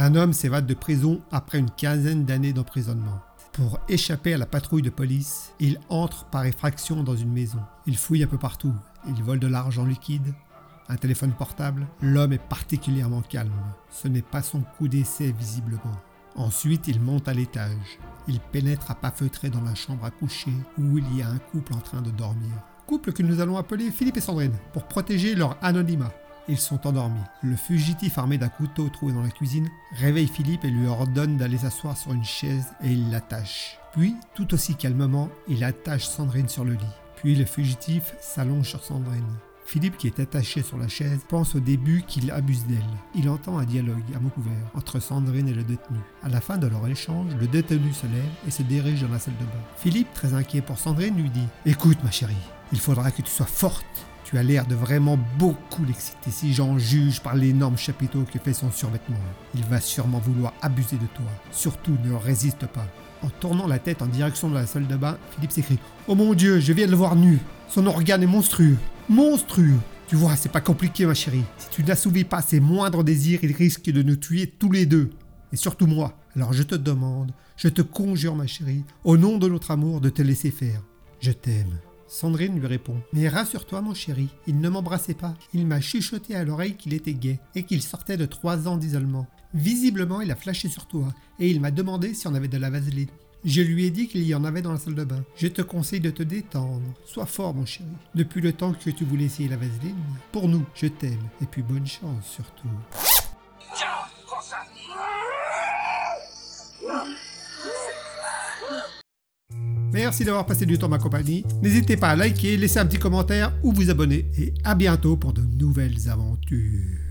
Un homme s'évade de prison après une quinzaine d'années d'emprisonnement. Pour échapper à la patrouille de police, il entre par effraction dans une maison. Il fouille un peu partout. Il vole de l'argent liquide, un téléphone portable. L'homme est particulièrement calme. Ce n'est pas son coup d'essai visiblement. Ensuite, il monte à l'étage. Il pénètre à pas feutrés dans la chambre à coucher où il y a un couple en train de dormir. Couple que nous allons appeler Philippe et Sandrine pour protéger leur anonymat. Ils sont endormis. Le fugitif armé d'un couteau trouvé dans la cuisine réveille Philippe et lui ordonne d'aller s'asseoir sur une chaise et il l'attache. Puis, tout aussi calmement, il attache Sandrine sur le lit. Puis le fugitif s'allonge sur Sandrine. Philippe, qui est attaché sur la chaise, pense au début qu'il abuse d'elle. Il entend un dialogue à mot couvert entre Sandrine et le détenu. À la fin de leur échange, le détenu se lève et se dirige dans la salle de bain. Philippe, très inquiet pour Sandrine, lui dit Écoute, ma chérie, il faudra que tu sois forte tu as l'air de vraiment beaucoup l'exciter si j'en juge par l'énorme chapiteau que fait son survêtement. Il va sûrement vouloir abuser de toi. Surtout ne résiste pas. En tournant la tête en direction de la salle de bain, Philippe s'écrie Oh mon dieu, je viens de le voir nu. Son organe est monstrueux. Monstrueux. Tu vois, c'est pas compliqué, ma chérie. Si tu n'assouvis pas ses moindres désirs, il risque de nous tuer tous les deux. Et surtout moi. Alors je te demande, je te conjure, ma chérie, au nom de notre amour, de te laisser faire. Je t'aime. Sandrine lui répond Mais rassure-toi, mon chéri, il ne m'embrassait pas. Il m'a chuchoté à l'oreille qu'il était gay et qu'il sortait de trois ans d'isolement. Visiblement, il a flashé sur toi et il m'a demandé si on avait de la vaseline. Je lui ai dit qu'il y en avait dans la salle de bain. Je te conseille de te détendre. Sois fort, mon chéri. Depuis le temps que tu voulais essayer la vaseline, pour nous, je t'aime. Et puis bonne chance surtout. Merci d'avoir passé du temps en ma compagnie. N'hésitez pas à liker, laisser un petit commentaire ou vous abonner. Et à bientôt pour de nouvelles aventures.